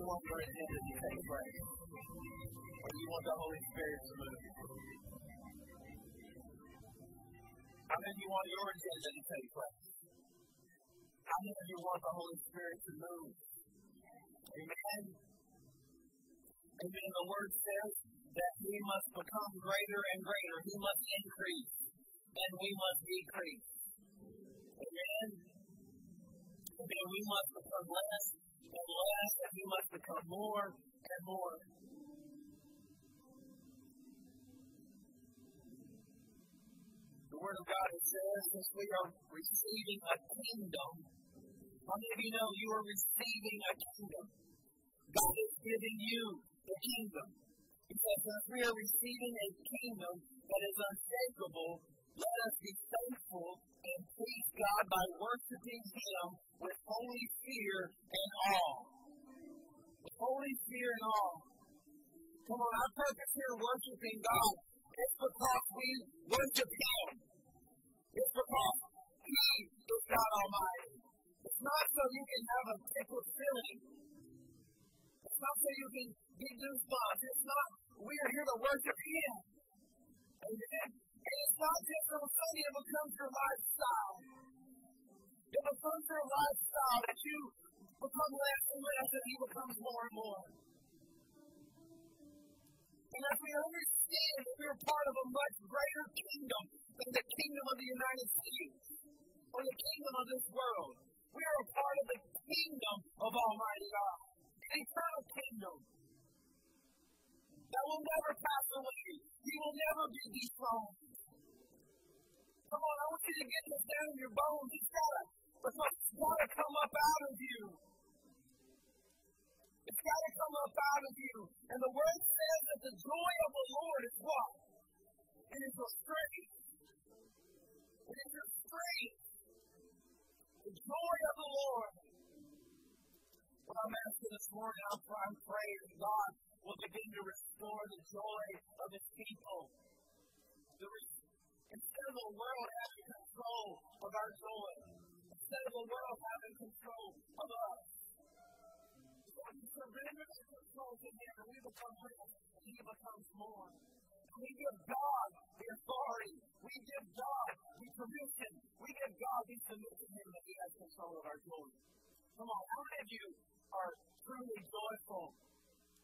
you want your agenda to take place? Or do you want the Holy Spirit to move? How many of you want your agenda to take place? How many of you want the Holy Spirit to move? Amen. Amen. The word says that we must become greater and greater. He must increase, and we must decrease. Amen. Amen. We must become less and less, and must become more and more. The Word of God says, since we are receiving a kingdom, how many of you know you are receiving a kingdom? God is giving you the kingdom. Says, since we are receiving a kingdom that is unshakable, let us be thankful and please God by worshiping Him with holy fear and awe. With holy fear and awe. Come on, our purpose here worshiping God is because we worship Him. It's because He is God Almighty. It's not so you can have a tickled feeling. It's not so you can get goosebumps. It's not, we are here to worship Him. Amen. And it's not just on Sunday, it becomes your lifestyle. It becomes your lifestyle that you become less and less and He becomes more and more. And as we understand that we are part of a much greater kingdom than the kingdom of the United States or the kingdom of this world, we are a part of the kingdom of Almighty God, an eternal kingdom that will never pass away. He will never be dethroned. Come on, I want you to get this down in your bones. It's gotta, it's gotta come up out of you. It's gotta come up out of you. And the word says that the joy of the Lord is what? It is your strength. It is your strength. The joy of the Lord. What I'm asking this morning, I'm, I'm praying that God will begin to restore the joy of His people. The, instead of the world having control of our joy, instead of the world having control of us, we surrender that control to Him and we become less and He becomes more. We give God the authority. We give God the permission. We give God the submission to Him that He has control of our joy. Come on, how many of you are truly joyful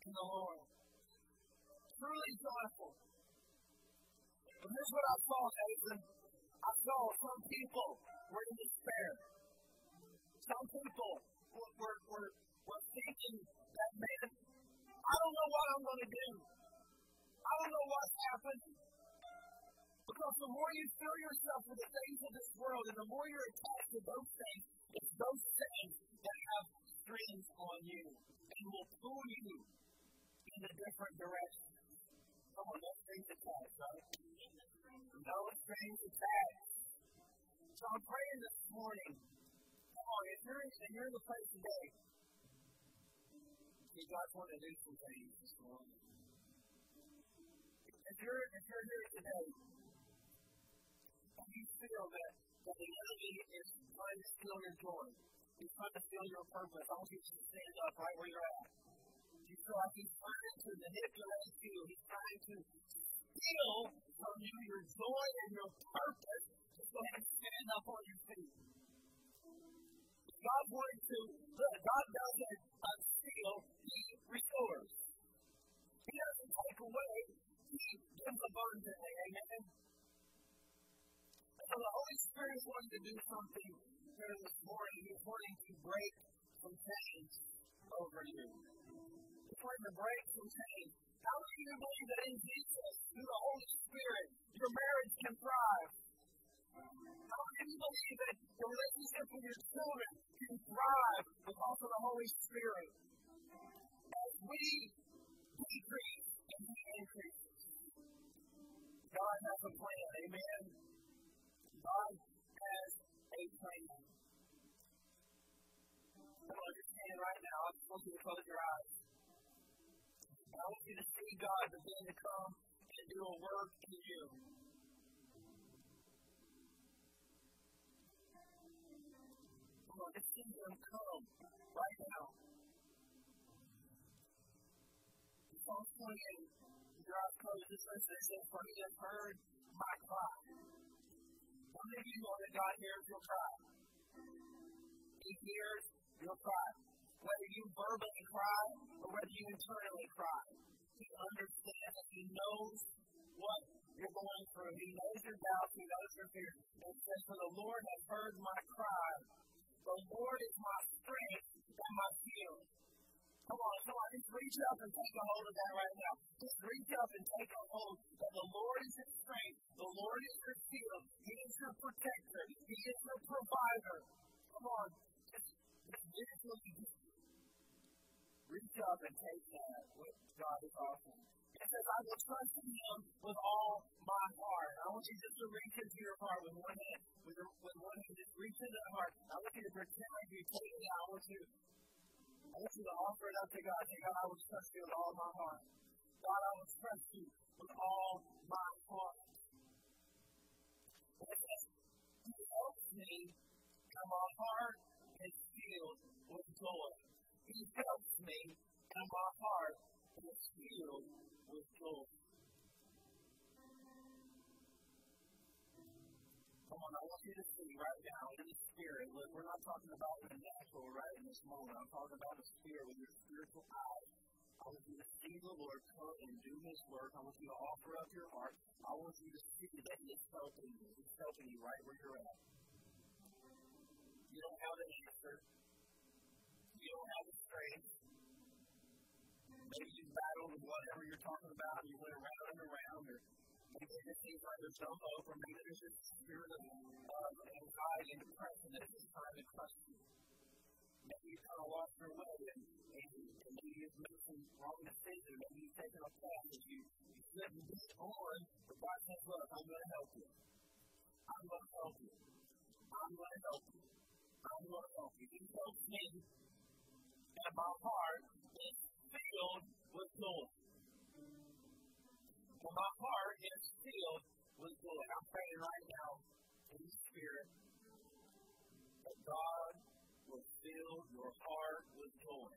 in the Lord? Truly joyful. And here's what I saw, Nathan. I saw some people were in despair. Some people were, were, were, were thinking that, man, I don't know what I'm going to do. I don't know what's happening. Because the more you fill yourself with the things of this world and the more you're attached to those things, it's those things that have strings on you and will pull you in a different direction. Come on, those strings attached, right? No strings attached. So I'm praying this morning. Come on, if you're, if you're in the place today, you guys want to do some things this morning. If you're, if you're here today, and you feel that, that the enemy is trying to steal your joy, he's trying to steal your purpose, I want you to stand up right where you're at. You feel like he's trying to manipulate you, he's trying to steal from you your joy and your purpose, ahead and stand up on your feet. God wanted to, God doesn't uh, steal, He restores. He doesn't take away, He gives abundantly. Amen. So the Holy Spirit is wanting to do something here this morning. He's wanting to break some chains over you. He's wanting to break some chains. How of you believe that in Jesus, through the Holy Spirit, your marriage can thrive? How of you believe that your relationship with your children can thrive because of the Holy Spirit? As we decrease and He increases. God has a plan, amen? God has a plan. Come on, just stand right now. I just want you to close your eyes. I want you to see God begin to come and do a work in you. Come on, just see Him come right now. Psalm 28, your eyes closed, this verse it says, For he has heard my cry. How many of you know that God hears your cry? He hears your cry. Whether you verbally cry or whether you internally cry, He understands and He knows what you're going through. He knows your doubts, He knows your fears. And says, For the Lord has heard my cry. The Lord is my strength and my shield. Come on, come on, just reach up and take a hold of that right now. Just reach up and take a hold that the Lord is your strength, the Lord is your shield, He is your protector, He is your provider. Come on, just literally reach up and take that, what God is offering. It says, I will trust in Him with all my heart. I want you just to reach into your heart with one hand, with, with one hand, just reach into the heart. I want you to pretend like you're taking it. I want you I want you to offer it up to God. Say, God, I will trust you with all my heart. God, I will trust you with all my heart. He helps me, and my heart is filled with joy. He helps me, and my heart is filled with joy. Come on, I want you to see right now in the spirit. Look, we're not talking about the natural right in this moment. I'm talking about the spirit with your spiritual eyes. I want you to see the Lord come and do His work. I want you to offer up your heart. I want you to see that He is helping you. He's helping you right where you're at. You don't have the answer. You don't have the strength. Maybe you battled with whatever you're talking about. You went around and around. Or Maybe it just seems like there's no hope, or maybe there's just a spirit of um, anxiety and depression that is trying to crush you. Maybe you kind of lost your way, and, and, and maybe you've made some wrong decision. Maybe you've taken a path that you, you shouldn't be on, but God says, Look, I'm going to help you. I'm going to help you. I'm going to help you. I'm going to help you. He helps me, and my heart is filled with joy. For my heart is filled with joy. I'm praying right now in the Spirit that God will fill your heart with joy,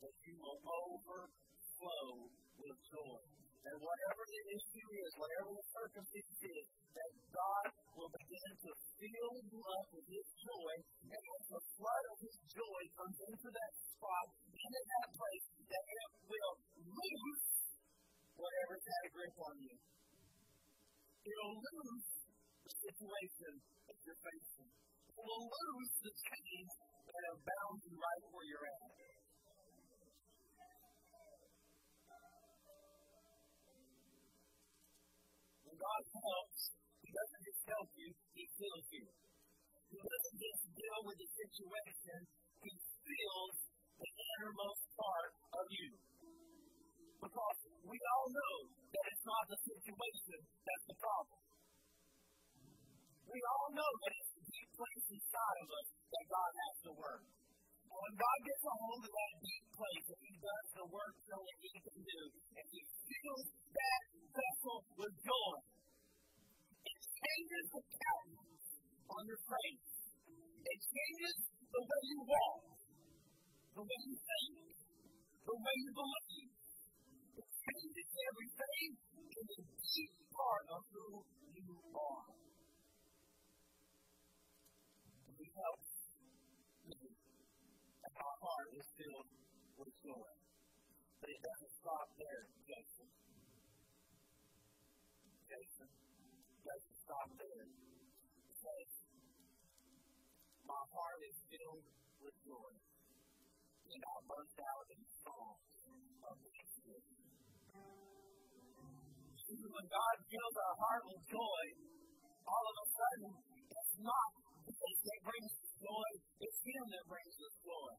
that you will overflow with joy. And whatever the issue is, whatever the circumstance is, that God will begin to fill you up with His joy, and as the flood of His joy comes into that spot, into that place, that it will lose whatever's had a grip on you. It'll lose the situation that you're facing. It will lose the chains that have bound you right where you're at. God helps, He doesn't just help you, He fills you. He doesn't just deal with the situation, He fills the innermost part of you. Because we all know that it's not the situation that's the problem. We all know that it's the deep place inside of us that God has to work. When God gets a hold of that deep place and He does the work that He can do, and He fills that vessel with joy, it changes the countenance on your face. It changes the way you walk, the way you think, the way you believe It changes everything in the deep part of who you are. We help our heart is filled with joy. But it doesn't stop there, Jason. Jason, it doesn't stop there. It my heart is filled with joy, and I burst out in songs of thanksgiving when God fills our heart with joy, all of a sudden, it's not because that brings joy, it's Him that brings us joy.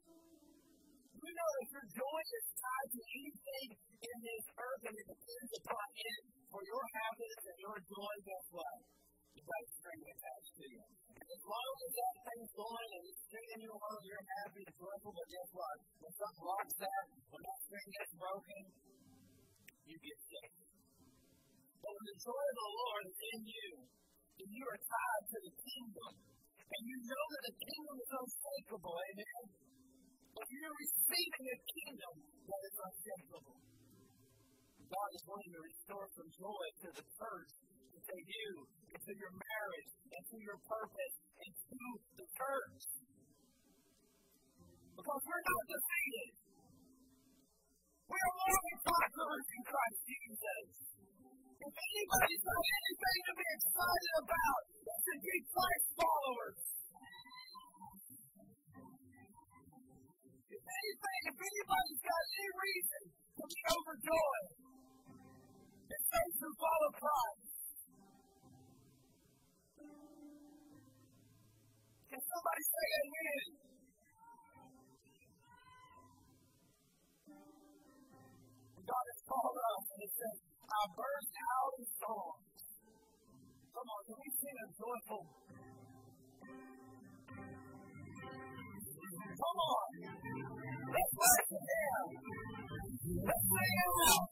You know if your joy is tied to anything in this earth and it depends upon it for your happiness and your joy, guess what? You've got a string attached to you. As long as that thing's going and it's stringing you along, you're happy and joyful, but guess what? When something blocks that, when that string gets broken, you get sick. But when the joy of the Lord is in you, and you are tied to the kingdom, and you know that the kingdom is unshakable, amen? But you're receiving a kingdom that is unshakable. God is wanting to restore some joy to the church, to you, and to your marriage, and to your purpose, and to the church. Because we're not defeated. We are more than conquerors in Christ Jesus. If anybody's got anything to be excited about, it's to be Christ followers. If anything, if anybody's got any reason to be overjoyed, it's those who follow Christ. Can somebody say amen? God has called us and it says, I burst out in songs. Come on, can we sing a joyful? Come on. Let's worship Him. Let's sing it out.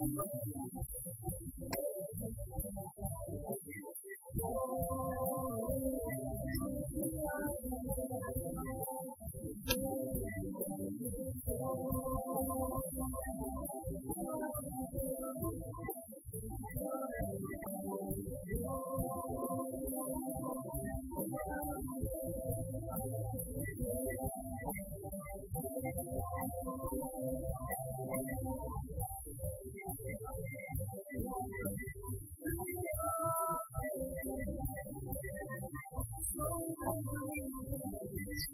That's the joy. His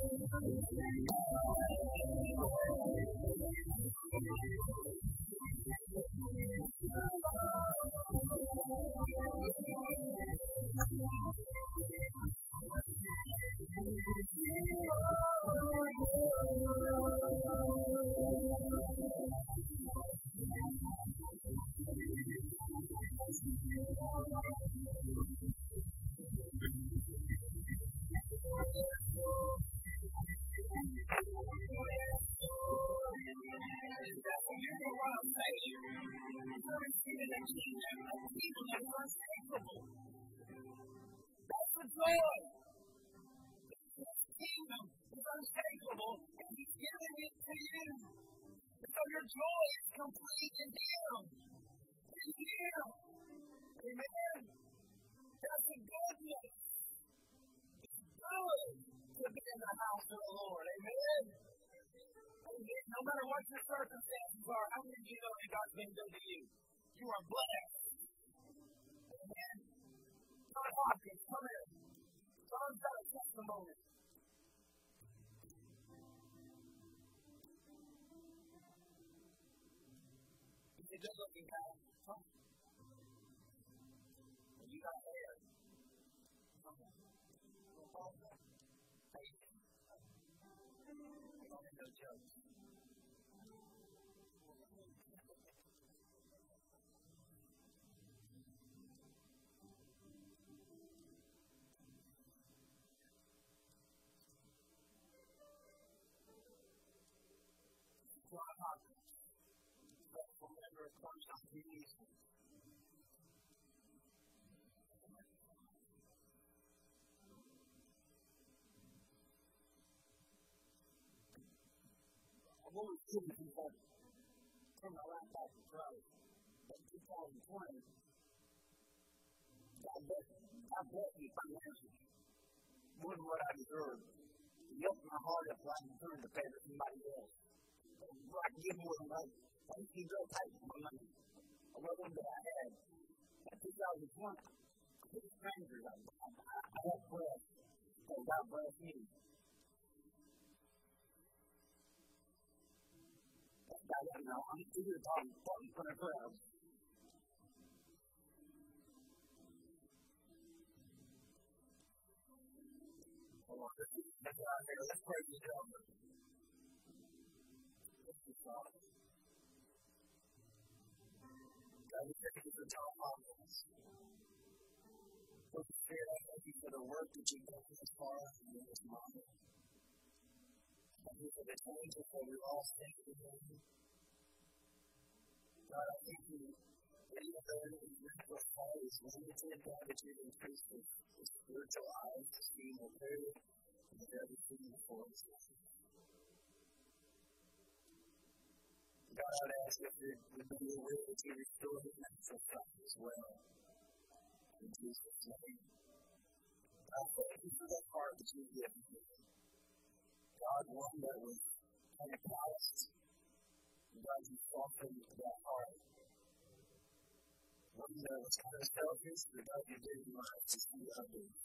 kingdom is unspeakable, and He's giving it to you. And so your joy is complete in Him. In Him. Amen. That's the goodness. It's good to be in the house of the Lord. Amen. No matter what your circumstances are, how many of you know that God's been good to you? You are blessed. Amen. John Hopkins, come in. John's got a testimony. Good looking guy. Huh? You got hair. No jokes. Of Clemson I've always given people turn my laptop to pro. But 2020, God bless, God bless me financially. More than what I deserve. He opened my heart up so I to pay for somebody else. I give more than. I to be real tight with my money. I wasn't that I had. 2020, I hit strangers. I, I, I had bread. So God me. I don't know. I'm to talk in front of crowds. Uh, let's pray for the government. God, we for John Hopkins. Holy Spirit, I thank you for the work that you've done this far in this moment. Thank you for the that we all stand God, I thank you that even though this Paul is limited, God, that you've increased the, the spiritual eyes to see more clearly and that everything before us. God, I'd ask it would be your will that restore the natural sight as well. In Jesus' name. God, thank you for that heart that you've given me. God, one that was kind of calloused God, you that heart. One that was kind of selfish, but God, you gave your heart to see others.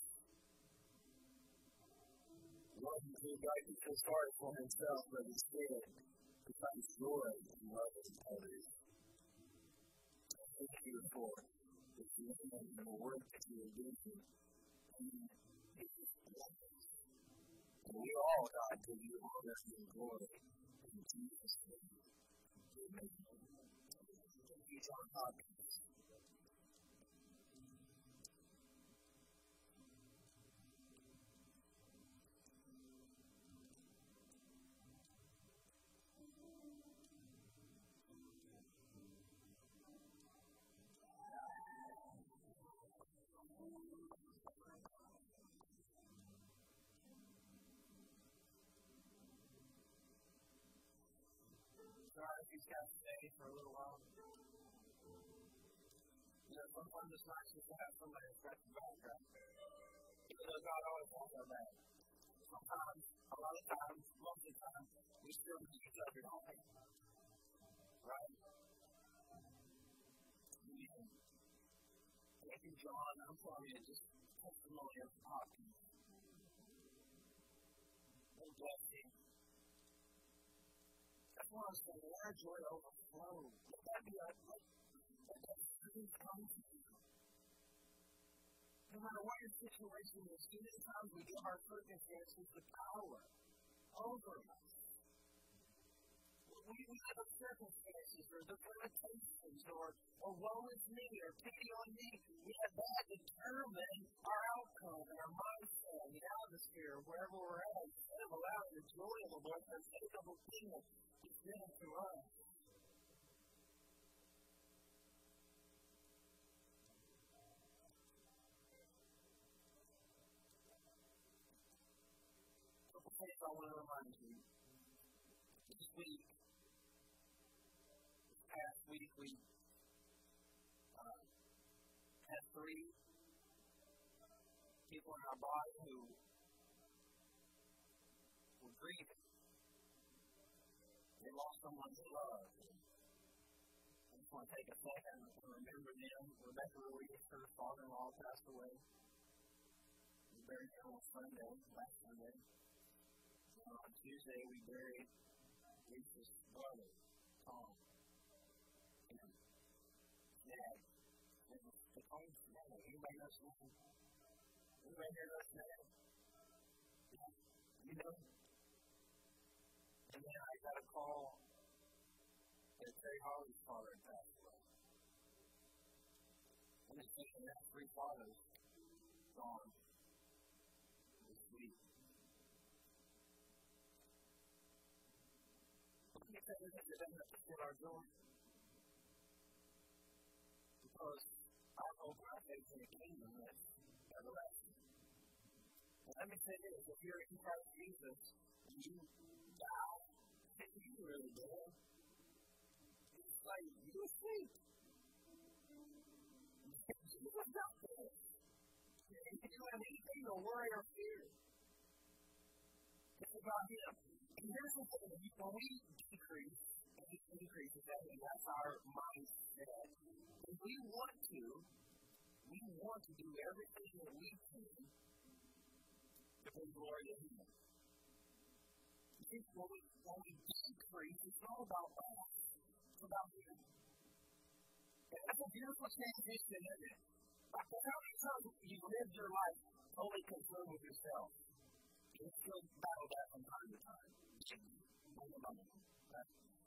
One who God you feel sorry for himself, but instead he finds joy in loving others. Thank you for the commitment and the work that you are doing. And we all, God, give you honor and glory in Jesus' name. He's on Hopkins. Sorry if he's got to for a little while. You know, sometimes it's nice just to have somebody that's got your back, Even though God always wants our back. Sometimes, a lot of times, most of the time, we still need each other, don't we? Right? You, John. I'm telling you, just testimony of Hopkins. God bless you. That's why I was saying, let our joy overflow. Let that be our let that come to you. No matter what your situation is, many times we give our circumstances the power over us. We, we have circumstances or the limitations or, or woe is me or pity on me. We have that determine our outcome and our mindset and the atmosphere wherever we're at instead of allowing the joy of the Lord to take over kingdom He's given to us. I want to remind you. This week, this past week, we uh, had three people in our body who were grieving lost someone they loved. I just want to take a second to remember them. Rebecca Ruiz, her father-in-law, passed away We buried him on Sunday, last Sunday. on Tuesday, we buried uh, Lisa's brother, Tom. And Ned. And the. Anybody knows Ned? Anybody here knows Ned? Yeah. You know? And Terry Harley's father had passed away. And it's thinking that three fathers gone this week. Our. Because our hope our in the kingdom is everlasting. Let me say this if you're in Christ Jesus you die, you really dead. Like you asleep. You was not dead you have anything to worry or fear. It's about Him. And here's the thing when we decrease, and He increases that, that's our mindset. If we want to, we want to do everything that we can to bring glory to Him. When we, when we decrease, it's all about us. About Him. And that's a beautiful transition, isn't it? But how many times you lived your life totally consumed with yourself? You still battle that from time to time.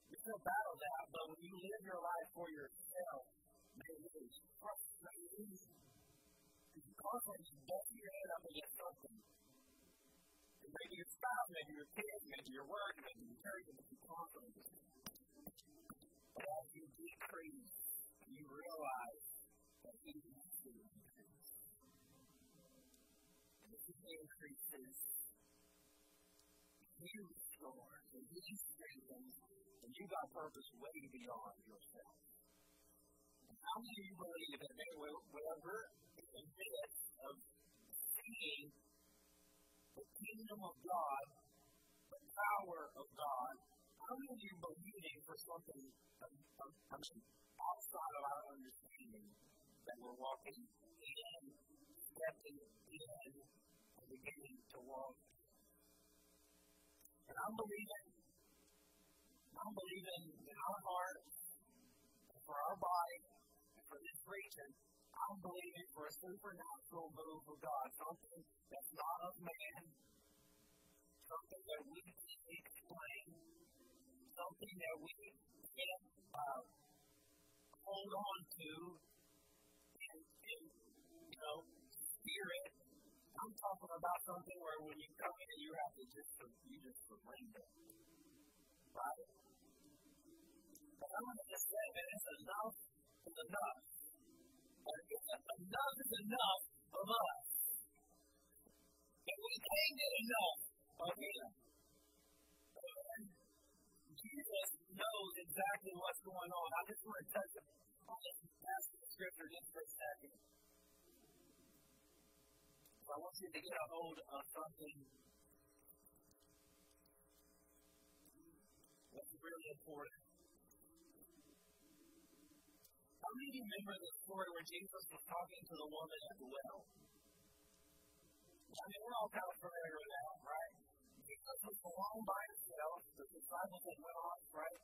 You still battle that, but when you live your life for yourself, man, it is frustrating. You constantly bust your head up against something. Maybe your spouse, maybe your kids, maybe your work, maybe your church, and you constantly. As you decrease, you realize that He wants to increase. And as He increases, you restore, and he strengthens, and you got purpose way beyond yourself. How many of you believe that they will, whatever in the midst of seeing the kingdom of God, the power of God, how many you believing for something outside of our understanding that we're walking in, stepping in, beginning to walk. And I'm believing, I'm believing in our heart, and for our body, and for this region, I'm believing for a supernatural move of God, something that's not of man, something that we can explain, something that we can uh, hold on to, and, and you know, spirit I'm talking about something where when you come in, you have to just you just surrender, right? But I'm going to just say that it's enough is enough. enough is enough of us. And we can't get enough of Him. Jesus knows exactly what's going on. I just want to touch on this passage of Scripture just for a second. I want you to get a hold of something that's really important. How many of you remember the story where Jesus was talking to the woman at the well? I mean, we're all kind of familiar with that, right? Was alone by himself. The disciples had went off, right?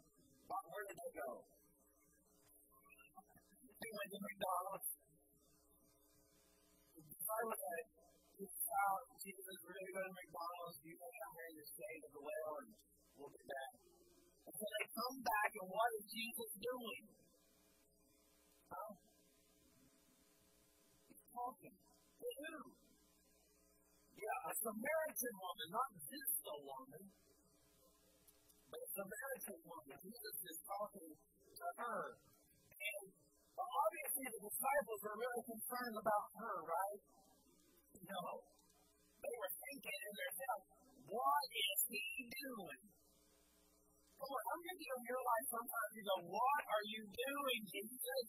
But where did they go? They went to McDonald's. The disciples had out, Jesus, we're going to go to McDonald's. You can come here and stay at the well, and we'll be back. And so they come back, and what is Jesus doing? Huh? He's talking to who? A Samaritan woman, not a woman, but a Samaritan woman. Jesus is talking to her. And obviously the disciples are really concerned about her, right? No. They were thinking in their head, what is he doing? Come how many of your life sometimes you go, what are you doing, Jesus?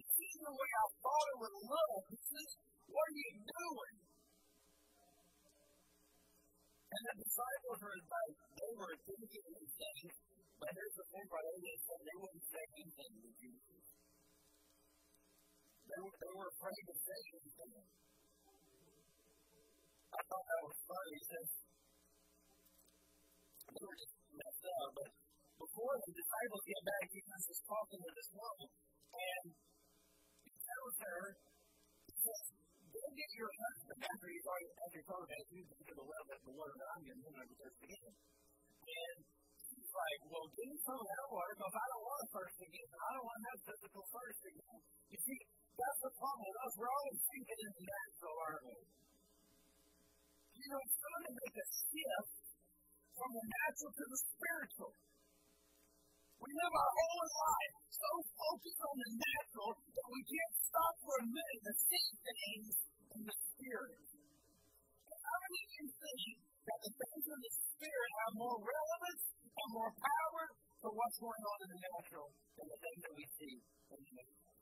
This the way I thought it would look. This what are you doing? And the disciples were like, they were thinking these things, but here's the thing, brother, they said they wouldn't say anything to Jesus. They were, they were afraid to say anything. I thought that was funny. He they were just messed up, but before the disciples get back, Jesus is talking to this woman, and he tells her, get your husband after you've already, after you've told that you to the well that the water that I'm getting. And like, well, give me some of that water because I don't want to thirst again. I don't want to have physical thirst again. You see, that's the problem with us. We're always thinking in the natural, aren't we? You know, it's going to make a shift from the natural to the spiritual. We live our whole life so focused on the natural that we can't stop for a minute to see things in the spirit. How many of you think that the things in the spirit have more relevance and more power for what's going on in the natural than the things that we see in the natural?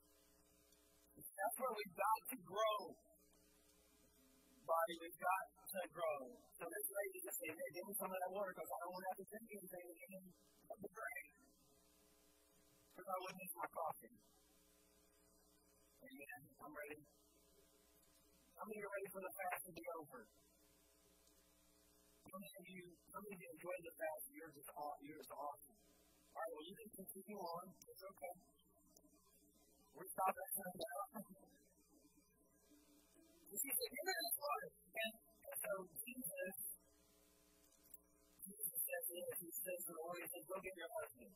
That's where we've got to grow. Body, we've got to grow. So this lady just said, hey, give me some of that water because I don't want to have to drink anything again of the grain. Because I wouldn't eat my coffee. Amen. I'm ready. How many are ready for the fast to be over? How many of you, how many of you enjoyed the fast? Yours is, yours is awesome. All right, well, you can continue on. It's okay. We're stopping now. You see, the given is water. And, so Jesus, Jesus says he says to the Lord, he says, go get your husband.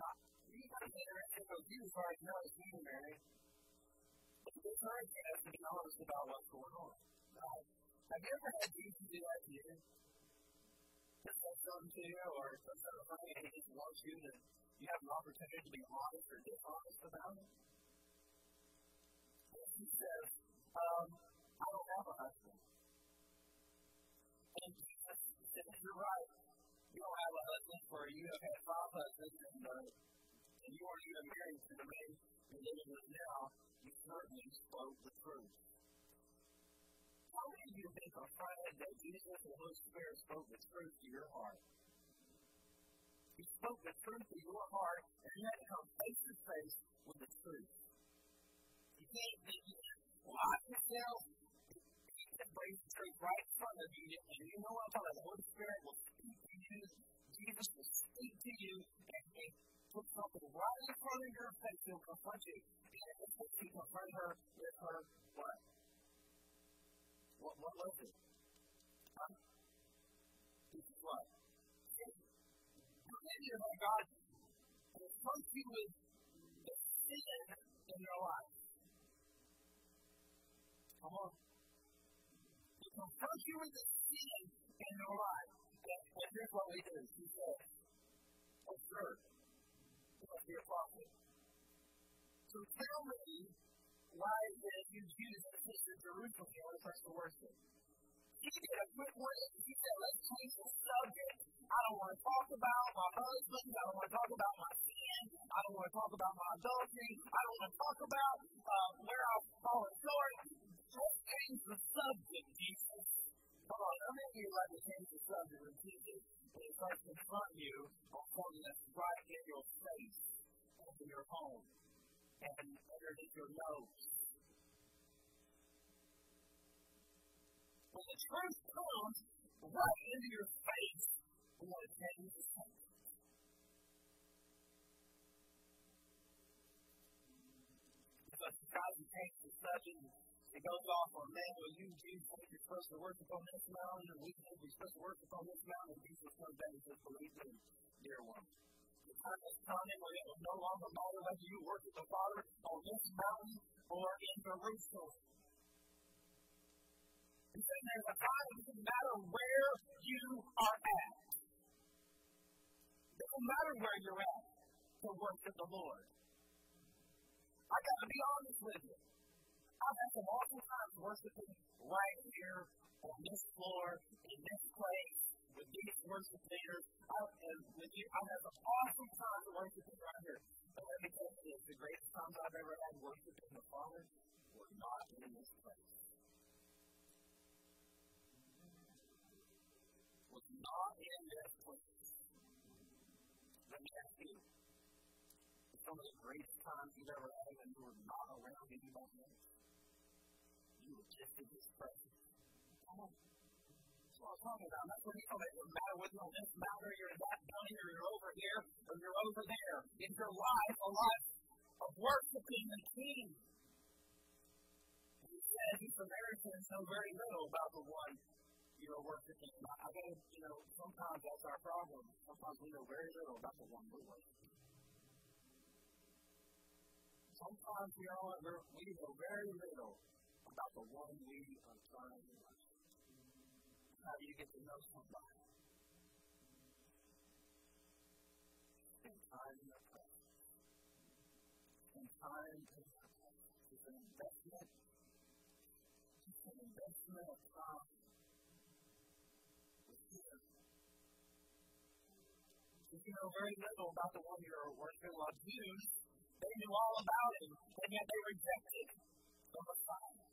Now, you guys are interested because Jesus already knows. This hurricane to be honest about what's going on. Right? Have you ever had Jesus do that to you? Just say something to you or just something and he just wants you to you have an opportunity to be honest or dishonest about it. He says, um, I don't have a husband. And Jesus says, You're right. You don't have a husband, for you have had five husbands, and, uh, and you aren't even married to the man you're living with now. Certainly spoke the truth. How many of you think on Friday that Jesus and the Holy Spirit spoke the truth to your heart? He spoke the truth to your heart, and you had come face to face with the truth. You can't, can't lock yourself and bring the truth right in front of you, and you know what I'm. The Holy Spirit will speak to you. Jesus will speak to you, and He put something right in front of your face. He'll confront you. And it He confront her with her what? What, what was it? Huh? This is what? of our God confront you with the sin in your life. Come on. He confronts you with the sin in your life. And here's what we do. He says, observe. You must be a prophet. So tell me why did you Jews and sisters Jerusalem want us to worship? He did a quick one. He said, let's change the subject I don't want to talk about my husband. I don't want to talk about my sin. I don't want to talk about my adultery. I don't want to talk about uh, where I've fallen short. Just change the subject, Jesus. Come on, how many of you like to change the subject when Jesus when he starts to confront you on something that's right in your face, in your home, and underneath your nose? When the truth comes right into your face, we want to change the subject. Because he tries to the subject, it goes off on man, well, you think you're supposed to worship on this mountain, and we think we're supposed to worship on this mountain, and Jesus comes back and says, believe me, dear one. The time when it will no longer matter whether you worship the Father on this mountain or in Jerusalem. He said there's a time, it doesn't matter where you are at. It doesn't matter where you're at to worship the Lord. I got to be honest with you. I've had some awesome times worshiping right here on this floor, in this place, with these worship leaders. I've, with you, I've had some awesome times worshiping right here. But let me tell you the greatest times I've ever had worshiping the Father were not in this place. Was not in this place. Let me ask you, some of the greatest times you've ever had when you were not around anybody else? You were just in his presence. Come on. That's what I'm talking about. That's what know. It doesn't matter you're on this mountain you're in that county or you're over here or you're over there. In your life, a life of worshiping the King. He said you Samaritans know very little about the one you are worshiping. I got you know, sometimes that's our problem. Sometimes we know very little about the one we're worshiping. Sometimes we are we know very little about the one we are trying to. How you get to know somebody? Spend time in their presence. Spend time in their presence. It's an investment. It's an investment of time with Him. If you know very little about the one you're worshiping, like Jews, they knew all about him, and yet they rejected the Messiah.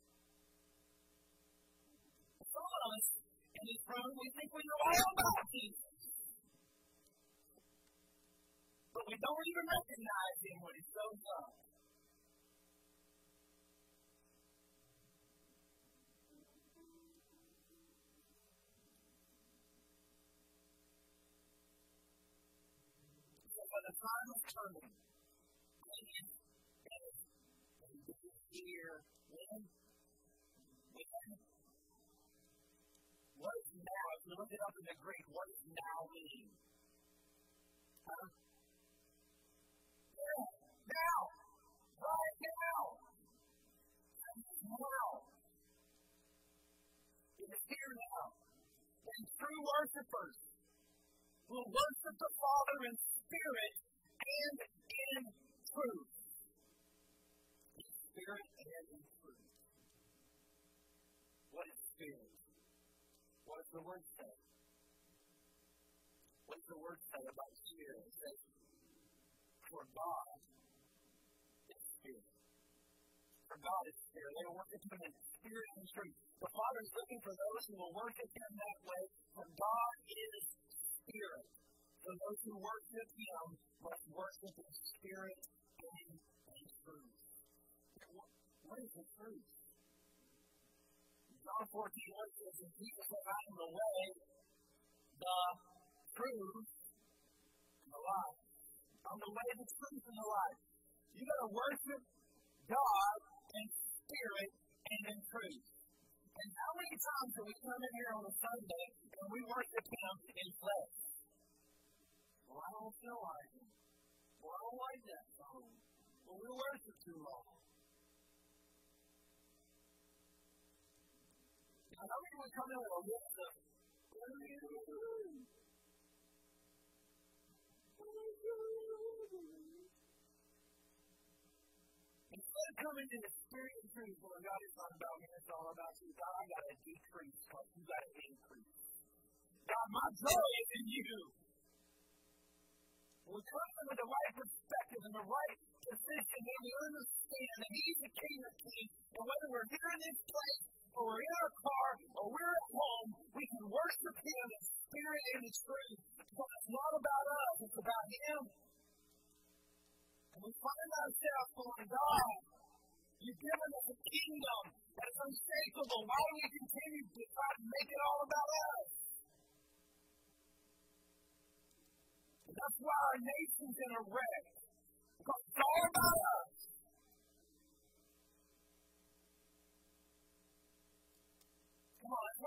Some of us room, we think we know all about Jesus. But we don't even recognize him when he shows up. So by the time of coming, here when? When? Look it up in the Greek, what does now mean? Huh? Yeah, now. Right now. Now. It is here now. And true worshippers will worship the Father in spirit and in truth spirit and in truth. What is spirit? What does the word say? What does the word say about spirit? It says, for God is spirit. For God is spirit. They will worship Him in spirit and truth. The Father is looking for those who will worship Him that way, for God is spirit. So those who worship Him must worship in spirit and in truth. What is the truth? John 14, 1 says, And Jesus said, I am the way, the truth, and the life. I'm the way, the truth, and the life. You got to worship God in spirit and in truth. And how many times do we come in here on a Sunday and we worship Him in flesh? Well, I don't feel like it. Well, I don't like that song. Well, we worship too long. How many would come in with a list of Instead of coming to experience truth, well, God is not about me, it's all about you. God, I got to decrease, but you got to increase. God, my joy is in you. we come with the right perspective and the right position, and we understand that He's the King of Kings, and whether we're here in this place or we're in our car, or we're at home, we can worship Him in spirit and in truth. But it's not about us, it's about Him. And we find ourselves going, God, you've given us a kingdom that is unshakable. Why do we continue to try to make it all about us? That's why our nation's in a wreck. Because it's all about us.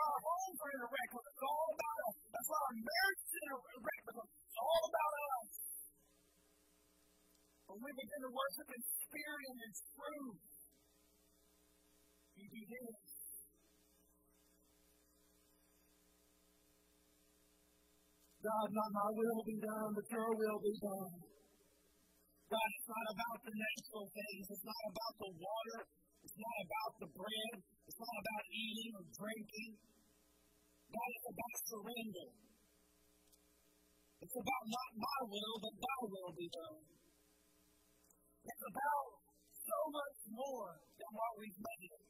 Our homes are in a wreck it's all about us. That's why our marriage is in a wreck it's all about us. When we begin to worship in spirit and in truth, He begins. God, not my will be done, but your will be done. God, it's not about the natural things. It's not about the water. It's not about the bread. It's not about eating or drinking. God is about surrender. It's about not my will, but thy will be done. It's about so much more than what we've made it.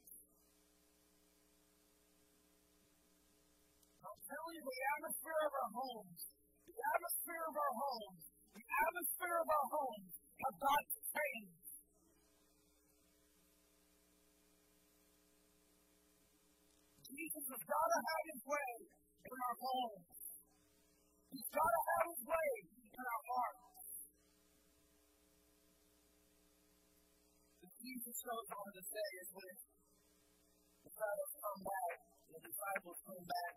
I'm telling you, the atmosphere of our homes, the atmosphere of our homes, the atmosphere of our homes have got to change. Jesus has got to have his way in our homes. He's got to have his way in our hearts. The Jesus goes on to say is when the disciples come back, the disciples come back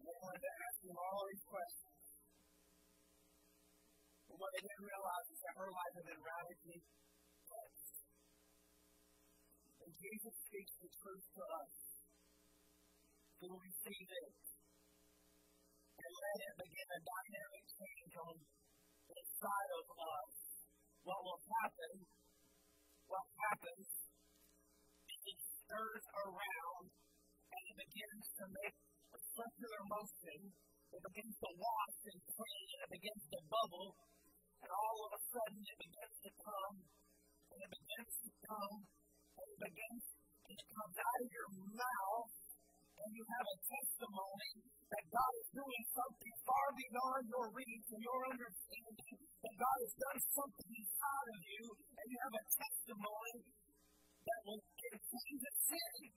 wanted to ask him all these questions. What didn't realize is that her life had been radically changed. And Jesus speaks the truth to us. So we see this. And let it begin a dynamic change on inside of us. What will happen, what happens, it stirs around and it begins to make a circular motion. It begins to wash and clean, and it begins to bubble, and all of a sudden it begins to come, and it begins to come, and it begins, it comes out of your mouth, and you have a testimony that God is doing something far beyond your reach and your understanding, that God has done something inside of you, and you have a testimony that will change the city.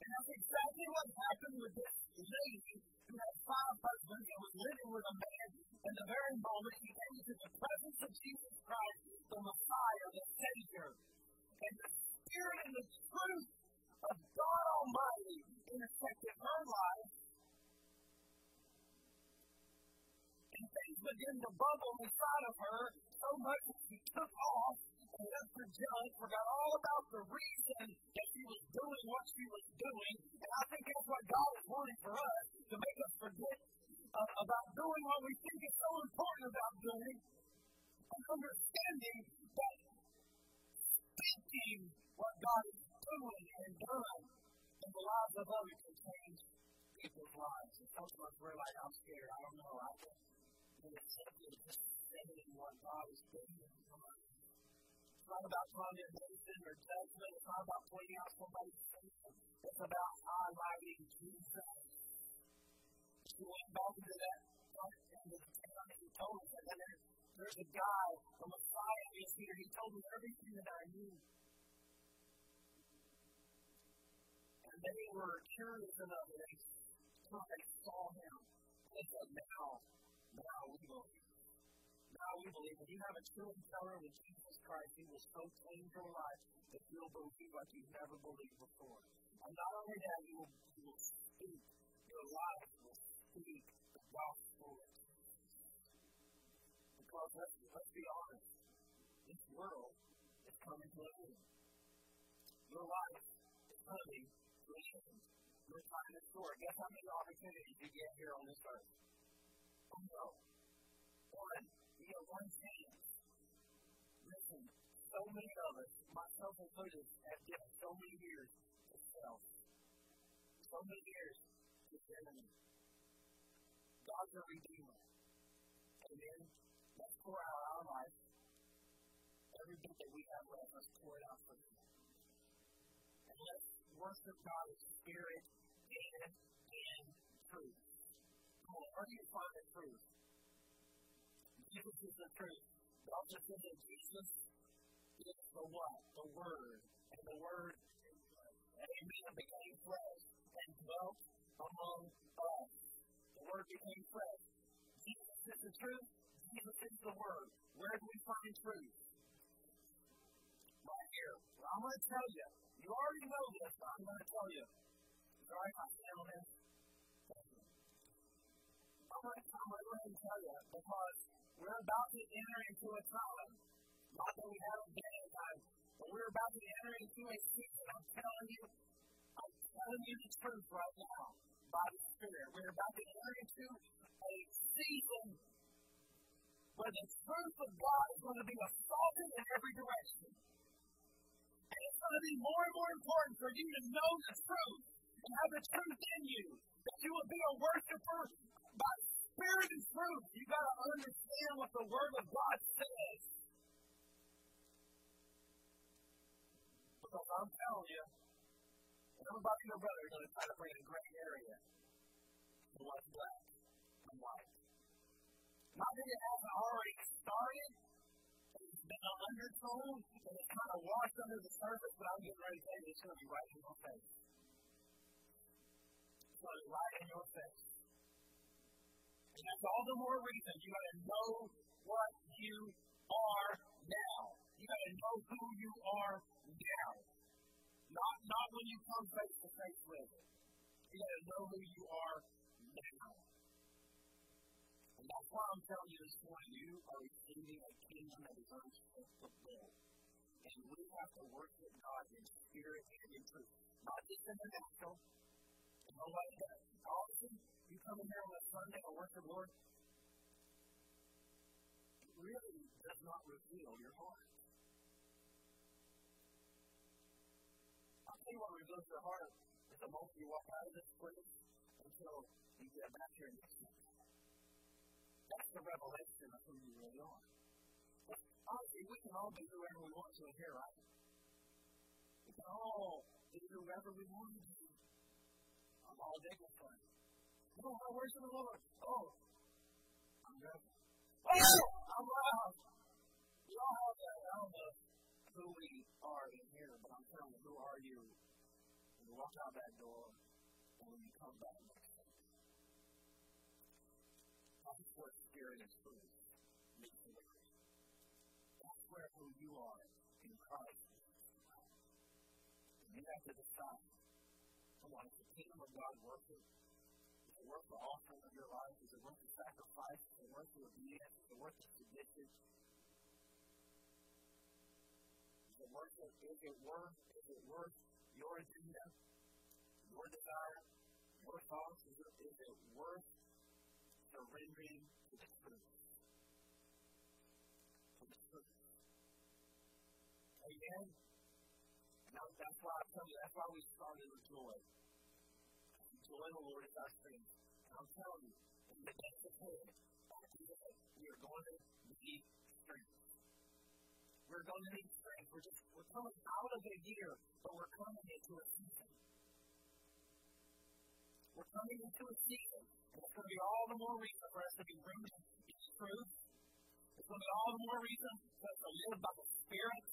And that's exactly what happened with this lady who had five husbands and was living with a man. About highlighting Jesus. He went back into that and the town and he told us that there's, there's a guy, the Messiah is here. He told me everything that I knew. And they were curious enough they, they saw him. They said, now, now we believe. Now we believe. If you have a true encounter with Jesus, Christ, He will so change your life that you'll believe like you've never believed before. And not only that, you will, you will speak, your life will speak the gospel. Because let's, let's be honest, this world is coming to an end. Your life is coming to an end. Your time is short. Guess how many opportunities you get here on this earth? Oh no. One. You get one chance listen, so many of us, myself included, have given so many years to self. So many years to the enemy. God's a redeemer. Amen. Let's pour out our life. Every bit that we have left, let's pour it out for Him. And let's worship God in spirit and in truth. Come on, where do you find the truth? Jesus is the truth. God just said that Jesus is the what? The Word. And the Word, amen, became flesh and dwelt among us. The Word became flesh. Jesus is the truth. Jesus is the Word. Where do we find truth? Right here. Well, I'm going to tell you. You already know this, but I'm going to tell you. Right, my gentlemen. I'm going to tell you because we're about to enter into a time. Not that we haven't been in time, but we're about to enter into a season. I'm telling you, I'm telling you the truth right now by the Spirit. We're about to enter into a season where the truth of God is going to be assaulted in every direction. And it's going to be more and more important for you to know the truth and have the truth in you. That you will be a worshiper Spirit is truth. You got to understand what the Word of God says. Because I'm telling you, everybody and their brother is going to try to bring a gray area to what's black and white. Not that it hasn't already started, it's been an undertone and it's kind of washed under the surface, but I'm getting ready to tell you it's going to be right in your face. It's going to be right in your face. That's all the more reason you got to know what you are now. You got to know who you are now. Not, not when you come face to face with it. You got to know who you are now. And that's why I'm telling you this morning, you are receiving a kingdom that is unstoppable. And we have to worship God in spirit and in truth. Not just in the natural. Nobody does. Often, you worship Lord, really does not reveal your heart. I'll what reveals your heart is the moment you walk out of this place until you get back here next week. That's the revelation of who you really are. But we can all be whoever we want to in here, right? We can all be whoever we want to be. I'm all dignified. Oh, worship the Lord. Oh, I'm ready. Oh, I'm loud. We all have that. I don't know who we are in here, but I'm telling you, who are you when you walk out that door and when you come back next time? That's where spirit and truth meet together. That's where who you are in Christ And you have to decide. Come on, is the kingdom of God worth it? Is it worth the offering of your life? Is it worth the sacrifice? Is it worth the obedience? Is it worth the submission? Is it worth it? Is it worth? Is it worth your agenda, your desire, your thoughts? Is it, is it worth surrendering to the truth? To the truth. Amen. Now that's why I tell you. That's why we started with joy joy in the Lord is our strength. I'm telling you, in the days ahead, we are going to need strength. We're going to need strength. We're just we're coming out of a year, but we're coming into a season. We're coming into a season, and it's going to be all the more reason for us to be rooted in truth. It's going to be all the more reason for us to live by the Spirit.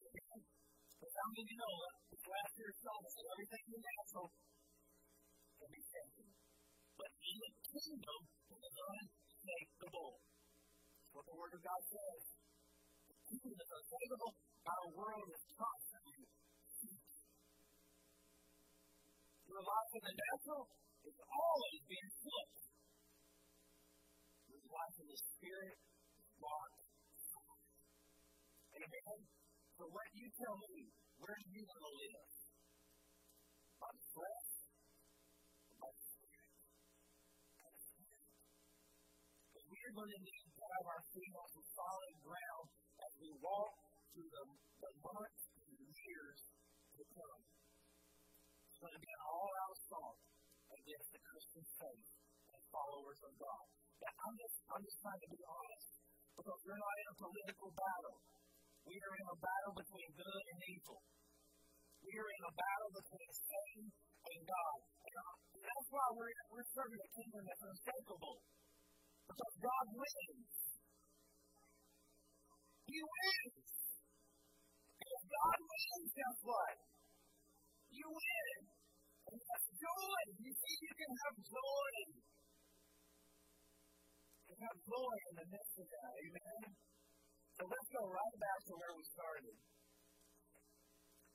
Because how many of you know that this last year showed us everything in the natural can be taken. But in the kingdom, it is unshakable. That's what the Word of God says. The kingdom is unshakable. Our world is constantly Your life in the natural is always being flipped. Your life in the spirit is locked. Amen. So what you tell me, where do you want to live? By the flesh we're going to have our feet on some solid ground as we walk through the, the months and years to come. It's going to be an all-out assault against the Christian faith and followers of God. Now, I'm just, I'm just trying to be honest because we're not in a political battle. We are in a battle between good and evil. We are in a battle between Satan and God. And that's why we're, we're serving a kingdom that's unshakable. Because God wins. He wins. If God wins, guess what? You win. And that's joy. You see, you can have joy. You can have joy in the midst of that. Amen? So let's go right back to where we started.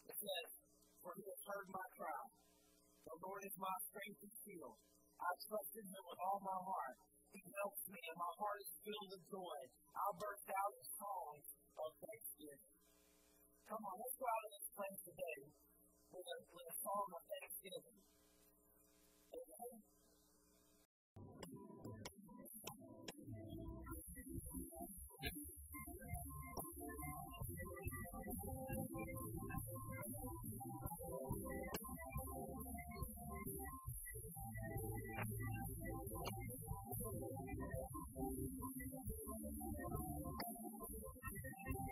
It says, For he has heard my cry. The Lord is my strength and shield. I trusted him with all my heart nothing helps me, and my heart is filled with joy. I'll burst out in song of thanksgiving. Come on, let's go out of this place today with a, with a song of thanksgiving. Thank you. Thank you.